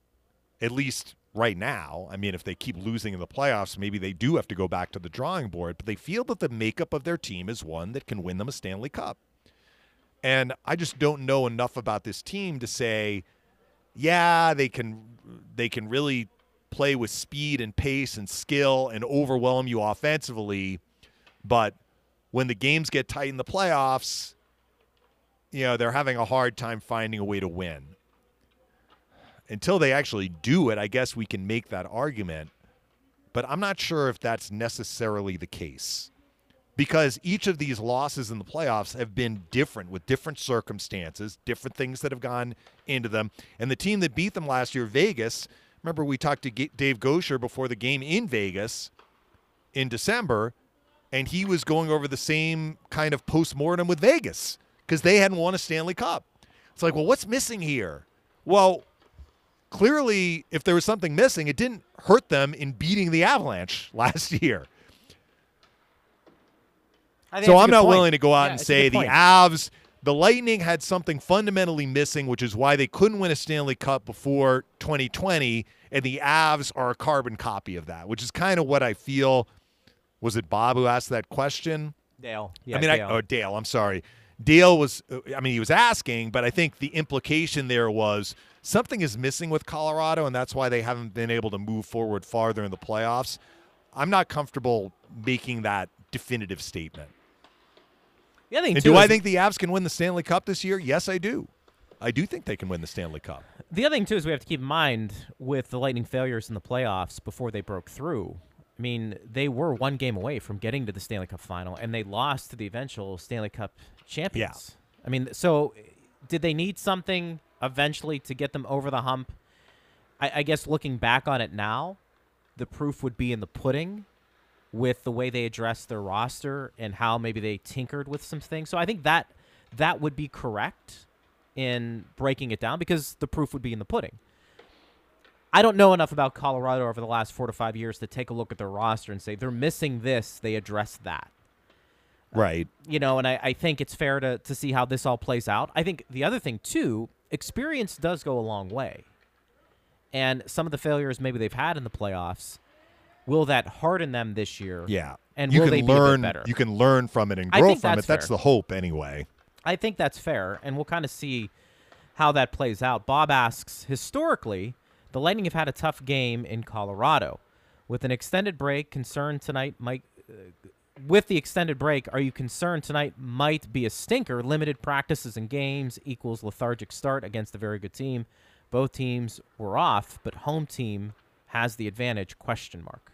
at least right now, I mean, if they keep losing in the playoffs, maybe they do have to go back to the drawing board, but they feel that the makeup of their team is one that can win them a Stanley Cup. And I just don't know enough about this team to say, yeah, they can they can really play with speed and pace and skill and overwhelm you offensively, but when the games get tight in the playoffs, you know, they're having a hard time finding a way to win. Until they actually do it, I guess we can make that argument. But I'm not sure if that's necessarily the case because each of these losses in the playoffs have been different with different circumstances, different things that have gone into them. And the team that beat them last year, Vegas, remember we talked to Dave Goucher before the game in Vegas in December, and he was going over the same kind of post-mortem with Vegas because they hadn't won a Stanley Cup. It's like, well, what's missing here? Well, clearly, if there was something missing, it didn't hurt them in beating the Avalanche [laughs] last year. So I'm not point. willing to go out yeah, and say the. Avs, the Lightning had something fundamentally missing, which is why they couldn't win a Stanley Cup before 2020, and the Avs are a carbon copy of that, which is kind of what I feel. Was it Bob who asked that question? Dale. Yeah, I mean, Dale. I, oh, Dale. I'm sorry. Dale was. I mean, he was asking, but I think the implication there was something is missing with Colorado, and that's why they haven't been able to move forward farther in the playoffs. I'm not comfortable making that definitive statement. The other thing And do I think the Avs can win the Stanley Cup this year? Yes, I do. I do think they can win the Stanley Cup. The other thing too is we have to keep in mind with the Lightning failures in the playoffs before they broke through. I mean, they were one game away from getting to the Stanley Cup final, and they lost to the eventual Stanley Cup champions. Yeah. I mean, so did they need something eventually to get them over the hump? I, I guess looking back on it now, the proof would be in the pudding with the way they addressed their roster and how maybe they tinkered with some things. So I think that that would be correct in breaking it down because the proof would be in the pudding. I don't know enough about Colorado over the last four to five years to take a look at their roster and say they're missing this, they address that. Uh, right. You know, and I, I think it's fair to, to see how this all plays out. I think the other thing, too, experience does go a long way. And some of the failures maybe they've had in the playoffs, will that harden them this year? Yeah. And you will they be learn. better? You can learn from it and grow from it. That's the hope, anyway. I think that's fair, and we'll kind of see how that plays out. Bob asks Historically, the Lightning have had a tough game in Colorado. With an extended break, concerned tonight might. Uh, with the extended break, are you concerned tonight might be a stinker? Limited practices and games equals lethargic start against a very good team. Both teams were off, but home team has the advantage? Question mark.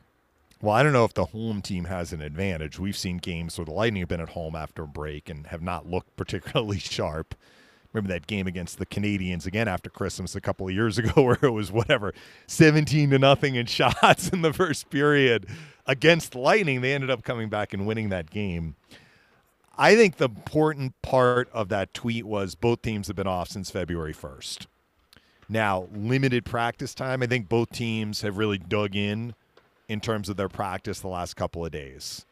Well, I don't know if the home team has an advantage. We've seen games where the Lightning have been at home after a break and have not looked [laughs] particularly sharp. Remember that game against the Canadiens again after Christmas a couple of years [laughs] ago, where it was whatever seventeen to nothing in [laughs] shots in the first period against Lightning. They ended up coming back and winning that game. I think the important part of that tweet was both teams have been off since February first. Now, limited practice time. I think both teams have really dug in in terms of their practice the last couple of days.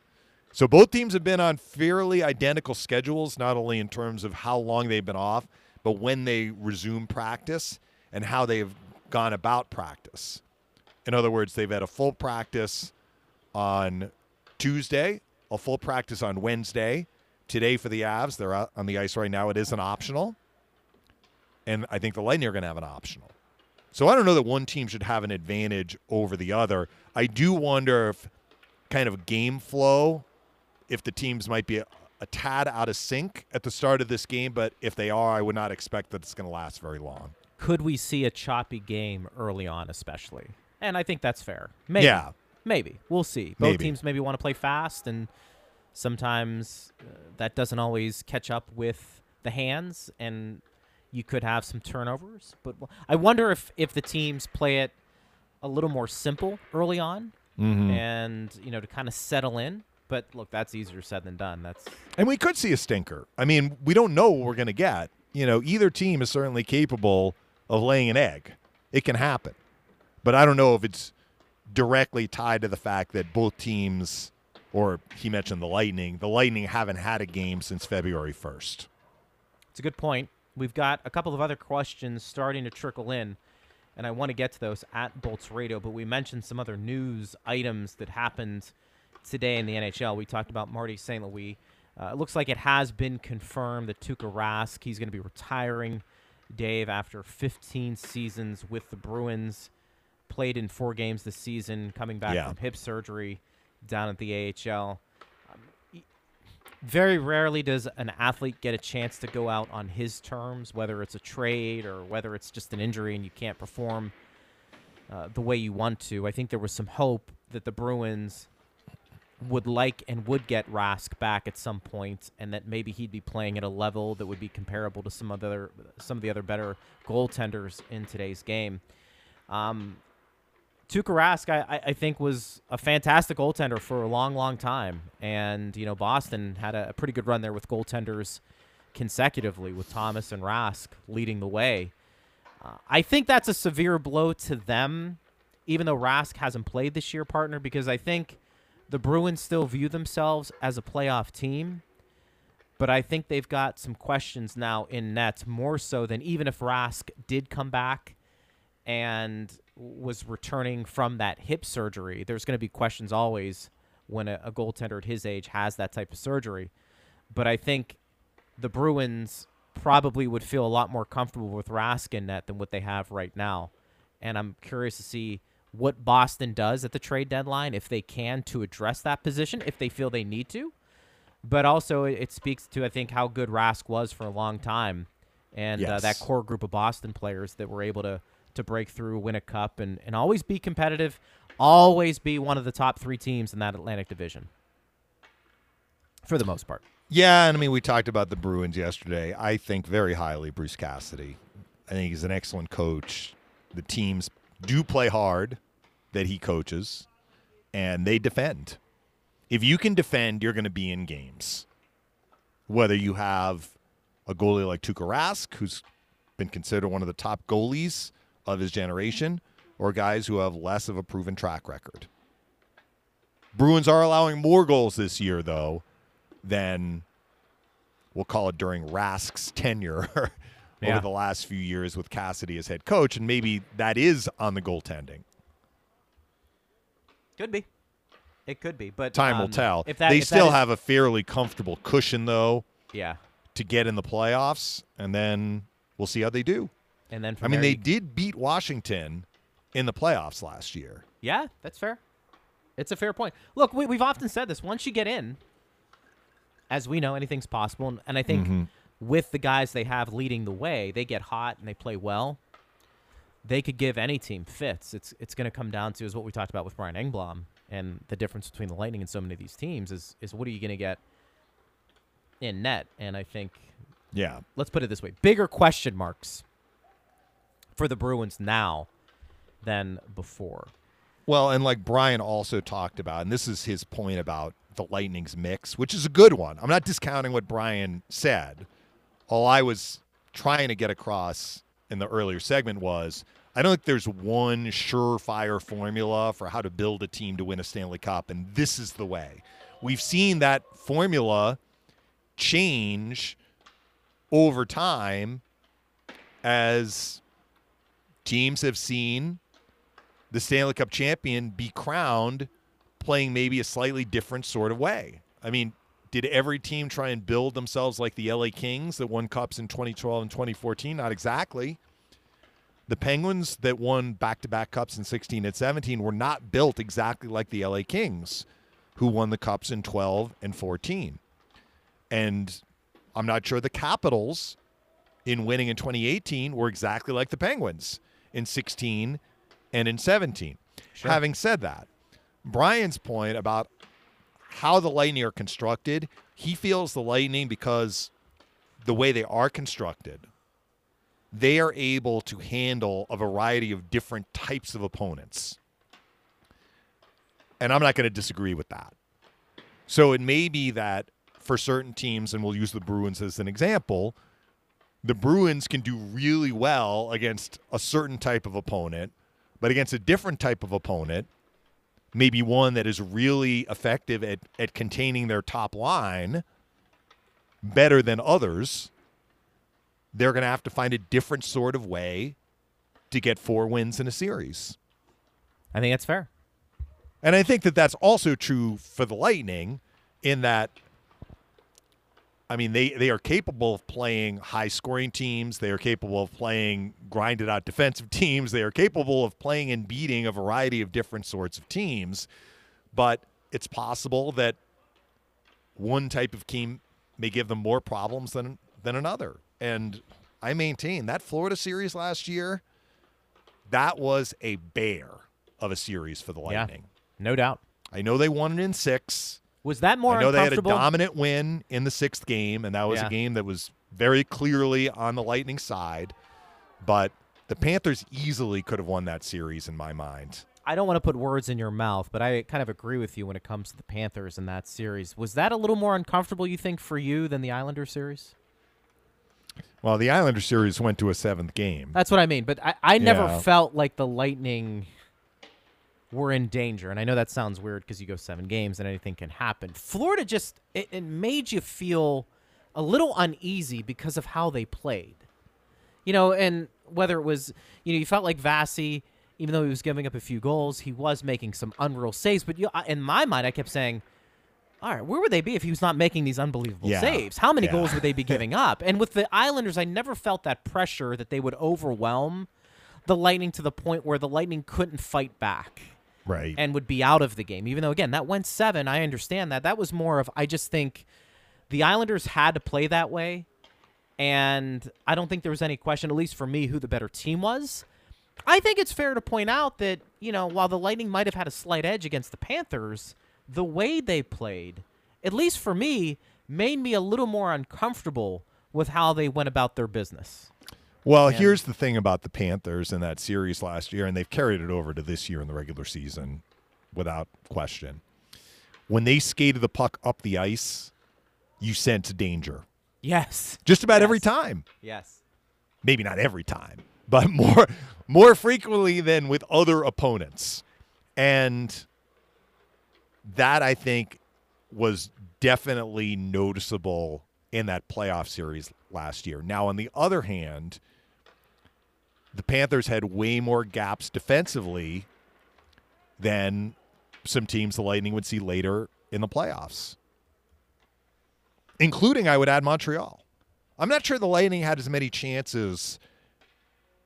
So both teams have been on fairly identical schedules, not only in terms of how long they've been off, but when they resume practice and how they've gone about practice. In other words, they've had a full practice on Tuesday, a full practice on Wednesday. Today for the Avs, they're on the ice right now. It is an optional. And I think the Lightning are going to have an optional. So I don't know that one team should have an advantage over the other. I do wonder if kind of game flow, if the teams might be a, a tad out of sync at the start of this game, but if they are, I would not expect that it's going to last very long. Could we see a choppy game early on, especially? And I think that's fair. Maybe. Yeah. Maybe. We'll see. Both Maybe. teams maybe want to play fast, and sometimes uh, that doesn't always catch up with the hands, and you could have some turnovers. But I wonder if, if the teams play it a little more simple early on Mm-hmm. and, you know, to kind of settle in. But look, that's easier said than done. That's And we could see a stinker. I mean, we don't know what we're going to get. You know, either team is certainly capable of laying an egg. It can happen. But I don't know if it's directly tied to the fact that both teams or he mentioned the Lightning. The Lightning haven't had a game since February 1st. It's a good point. We've got a couple of other questions starting to trickle in, and I want to get to those at Bolts Radio. But we mentioned some other news items that happened today in the NHL. We talked about Marty St. Louis. Uh, it looks like it has been confirmed that Tuukka Rask he's going to be retiring. Dave, after 15 seasons with the Bruins, played in four games this season, coming back Yeah. from hip surgery down at the AHL. Very rarely does an athlete get a chance to go out on his terms, whether it's a trade or whether it's just an injury and you can't perform uh, the way you want to. I think there was some hope that the Bruins would like and would get Rask back at some point, and that maybe he'd be playing at a level that would be comparable to some other some of the other better goaltenders in today's game. Um, Tuukka Rask, I, I- think, was a fantastic goaltender for a long, long time. And, you know, Boston had a, a pretty good run there with goaltenders consecutively, with Thomas and Rask leading the way. Uh, I think that's a severe blow to them, even though Rask hasn't played this year, partner, because I think the Bruins still view themselves as a playoff team. But I think they've got some questions now in net, more so than even if Rask did come back and was returning from that hip surgery. There's going to be questions always when a, a goaltender at his age has that type of surgery. But I think the Bruins probably would feel a lot more comfortable with Rask in net than what they have right now. And I'm curious to see what Boston does at the trade deadline if they can to address that position, if they feel they need to. But also, it, speaks to, I think, how good Rask was for a long time and uh, that core group of Boston players that were able to to break through, win a cup, and, and always be competitive, always be one of the top three teams in that Atlantic Division. For the most part. Yeah, and I mean, we talked about the Bruins yesterday. I think very highly Bruce Cassidy. I think he's an excellent coach. The teams do play hard that he coaches, and they defend. If you can defend, you're going to be in games. Whether you have a goalie like Tuukka Rask, who's been considered one of the top goalies of his generation, or guys who have less of a proven track record. Bruins are allowing more goals this year, though, than we'll call it during Rask's tenure [laughs] Yeah. over the last few years with Cassidy as head coach, and maybe that is on the goaltending. Could be. It could be, but Time will um, tell. If that, they if still is- have a fairly comfortable cushion, though, yeah, to get in the playoffs, and then we'll see how they do. And then I mean, they you- did beat Washington in the playoffs last year. Yeah, that's fair. It's a fair point. Look, we, we've often said this. Once you get in, as we know, anything's possible. And, and I think Mm-hmm. with the guys they have leading the way, they get hot and they play well. They could give any team fits. It's it's going to come down to is what we talked about with Brian Engblom and the difference between the Lightning and so many of these teams is is what are you going to get in net? And I think Yeah. let's put it this way: bigger question marks for the Bruins now than before. Well, and like Brian also talked about, and this is his point about the Lightning's mix, which is a good one. I'm not discounting what Brian said. All I was trying to get across in the earlier segment was I don't think there's one surefire formula for how to build a team to win a Stanley Cup, and this is the way. We've seen that formula change over time as teams have seen the Stanley Cup champion be crowned playing maybe a slightly different sort of way. I mean, did every team try and build themselves like the LA Kings that won cups in 2012 and 2014? Not exactly. The Penguins that won back to back cups in 16 and 17 were not built exactly like the LA Kings, who won the cups in 12 and 14. And I'm not sure the Capitals in winning in 2018 were exactly like the Penguins in 16 and in 17. Having said that, Brian's point about how the Lightning are constructed, he feels the Lightning because the way they are constructed, they are able to handle a variety of different types of opponents. And I'm not going to disagree with that. So it may be that for certain teams, and we'll use the Bruins as an example, the Bruins can do really well against a certain type of opponent, but against a different type of opponent, maybe one that is really effective at, at containing their top line better than others, they're going to have to find a different sort of way to get four wins in a series. I think that's fair. And I think that that's also true for the Lightning in that I mean they they are capable of playing high scoring teams, they are capable of playing grinded out defensive [laughs] teams, they are capable of playing and beating a variety of different sorts of teams, but it's possible that one type of team may give them more problems than than another. And I maintain that Florida series last year that was a bear of a series for the Lightning. Yeah, no doubt. I know they won it in 6. Was that more I know they had a dominant win in the sixth game, and that was Yeah. a game that was very clearly on the Lightning side. But the Panthers easily could have won that series in my mind. I don't want to put words in your mouth, but I kind of agree with you when it comes to the Panthers in that series. Was that a little more uncomfortable, you think, for you than the Islander series? Well, the Islander series went to a seventh game. That's what I mean. But I, I never Yeah. felt like the Lightning were in danger. And I know that sounds weird because you go seven games and anything can happen. Florida just it, it made you feel a little uneasy because of how they played. You know, and whether it was you know you felt like Vassy, even though he was giving up a few goals, he was making some unreal saves. But you, in my mind, I kept saying. All right, where would they be if he was not making these unbelievable Yeah, saves? How many yeah. goals would they be [laughs] giving up? And with the Islanders, I never felt that pressure that they would overwhelm the Lightning to the point where the Lightning couldn't fight back right. and would be out of the game. Even though, again, that went seven. I understand that. That was more of, I just think the Islanders had to play that way. And I don't think there was any question, at least for me, who the better team was. I think it's fair to point out that, you know, while the Lightning might have had a slight edge against the Panthers, the way they played, at least for me, made me a little more uncomfortable with how they went about their business. Well, And- here's the thing about the Panthers in that series last year, and they've carried it over to this year in the regular season without question. When they skated the puck up the ice, you sense danger. Yes. Just about every time. Yes. Maybe not every time, but [laughs] more more frequently than with other opponents. And that I think was definitely noticeable in that playoff series last year. Now, on the other hand, the Panthers had way more gaps defensively than some teams the Lightning would see later in the playoffs, including, I would add, Montreal. I'm not sure the Lightning had as many chances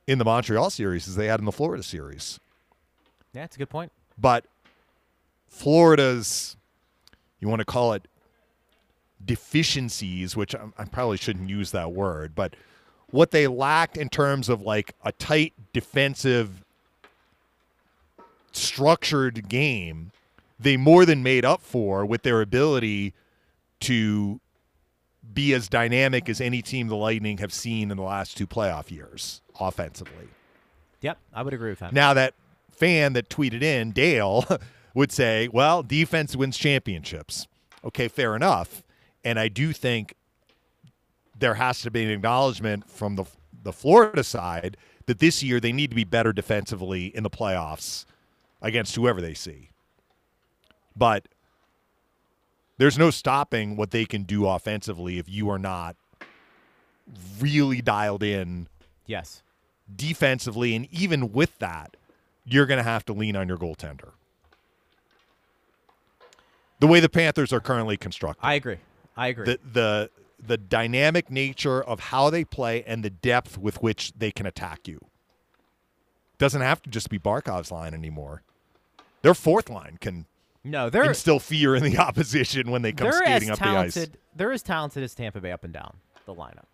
in the Montreal series as they had in the Florida series. Yeah, it's a good point. But Florida's, you want to call it deficiencies, which I, I probably shouldn't use that word, but what they lacked in terms of like a tight defensive, structured game, they more than made up for with their ability to be as dynamic as any team the Lightning have seen in the last two playoff years offensively. Yep, I would agree with that. Now that fan that tweeted in, Dale, [laughs] would say, "Well, defense wins championships." Okay, fair enough. And I do think there has to be an acknowledgement from the the Florida side that this year they need to be better defensively in the playoffs against whoever they see. But there's no stopping what they can do offensively if you are not really dialed in yes. defensively, and even with that, you're going to have to lean on your goaltender. The way the Panthers are currently constructed, I agree. I agree. the the the dynamic nature of how they play and the depth with which they can attack you doesn't have to just be Barkov's line anymore. Their fourth line can no, they're instill fear in the [laughs] opposition when they come skating up the ice. talented. They're as talented as Tampa Bay up and down the lineup,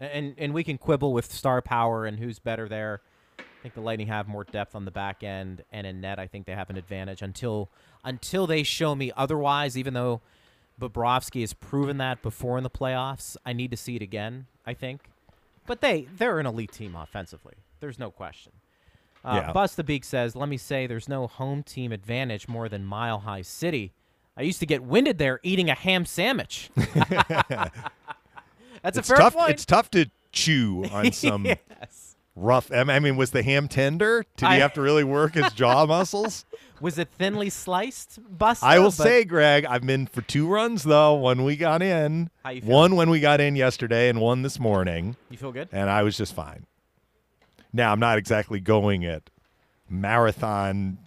and and we can quibble with star power and who's better there. I think the Lightning have more depth on the back end and in net. I think they have an advantage until until they show me otherwise. Even though Bobrovsky has proven that before in the playoffs, I need to see it again. I think, but they they're an elite team offensively. There's no question. Uh, Yeah. Bust the Beak says, "Let me say, there's no home team advantage more than Mile High City. I used to get winded there eating a ham sandwich. [laughs] [laughs] That's it's a fair tough. point. It's tough to chew on [laughs] some yes. Rough. I mean, was the ham tender? Did I- he have to really work his jaw [laughs] muscles? Was it thinly sliced, Buster? I will But say, Greg, I've been for two runs though. When we got in, How you feel? one when we got in yesterday, and one this morning, you feel good. and I was just fine. Now I'm not exactly going at marathon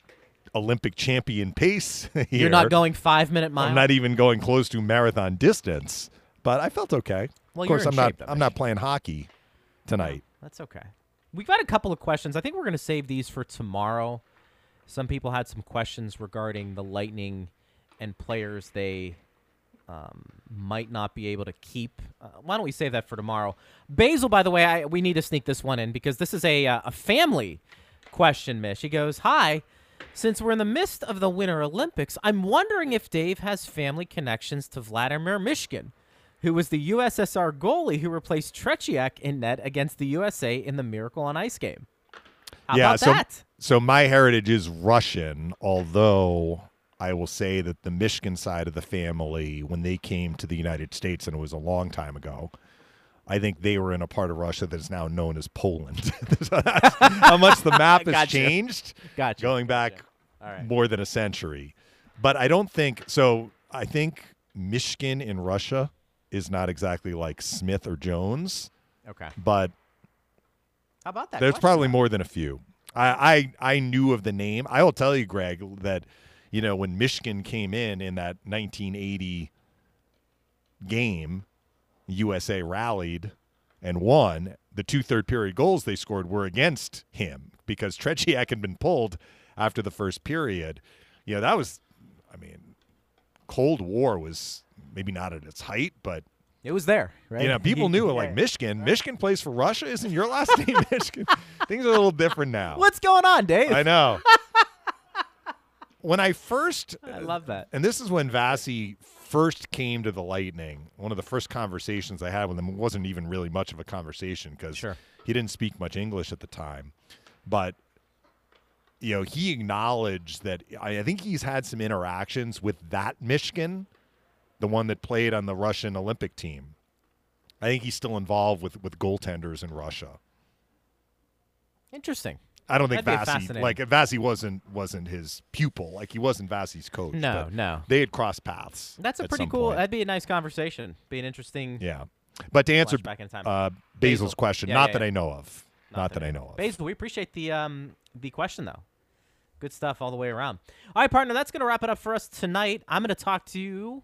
Olympic champion pace. [laughs] Here. You're not going five minute mile. I'm not even going close to marathon distance, but I felt okay. Well, of course, I'm in not. though, I'm not playing hockey tonight. That's okay. We've got a couple of questions. I think we're going to save these for tomorrow. Some people had some questions regarding the Lightning and players they um, might not be able to keep. Uh, why don't we save that for tomorrow? Basil, by the way, I, we need to sneak this one in because this is a uh, a family question. Mish, he goes, "Hi." Since we're in the midst of the Winter Olympics, I'm wondering if Dave has family connections to Vladimir Myshkin, who was the USSR goalie who replaced Tretiak in net against the USA in the Miracle on Ice game. How yeah. about so, that? so my heritage is Russian, although I will say that the Mishkin side of the family, when they came to the United States, and it was a long time ago, I think they were in a part of Russia that is now known as Poland. [laughs] How much the map has Gotcha. changed. Gotcha. going back Gotcha. Right. more than a century. But I don't think so. I think Mishkin in Russia is not exactly like Smith or Jones, Okay. but How about that? there's question, probably more than a few. I, I I knew of the name. I will tell you, Greg, that you know when Myshkin came in in that 1980 game, USA rallied and won. The two third period goals they scored were against him because Tretiak had been pulled after the first period. You know that was, I mean, Cold War was maybe not at its height, but It was there, right? you know, people [laughs] knew it like. Mishkin. Mishkin plays for Russia. Isn't your last name [laughs] Mishkin? Things are a little different now. What's going on, Dave? I know. [laughs] when I first, I love that. and this is when Vasi first came to the Lightning. One of the first conversations I had with him wasn't even really much of a conversation because Sure. he didn't speak much English at the time, but. You know, he acknowledged that I, I think he's had some interactions with that Myshkin, the one that played on the Russian Olympic team. I think he's still involved with with goaltenders in Russia. Interesting. I don't think Vasi like Vasi wasn't wasn't his pupil. Like he wasn't Vasi's coach. No, no. They had crossed paths. That's a pretty cool. point. That'd be a nice conversation. Be an interesting. yeah. But to answer Flashback in time. uh, Basil. Basil's question, Yeah, not yeah, that yeah. I know of. Not, that I know of. Basil, we appreciate the um the question though. Good stuff all the way around. All right, partner, that's gonna wrap it up for us tonight. I'm gonna talk to you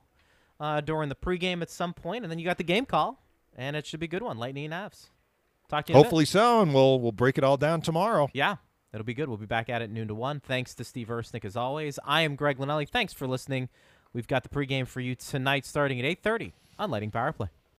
uh, during the pregame at some point, and then you got the game call, and it should be a good one. Lightning and Avs. Talk to you. in a bit. Hopefully so, and we'll we'll break it all down tomorrow. Yeah, it'll be good. We'll be back at it noon to one. Thanks to Steve Ersnick as always. I am Greg Linelli. Thanks for listening. We've got the pregame for you tonight, starting at 8:30 on Lightning Power Play.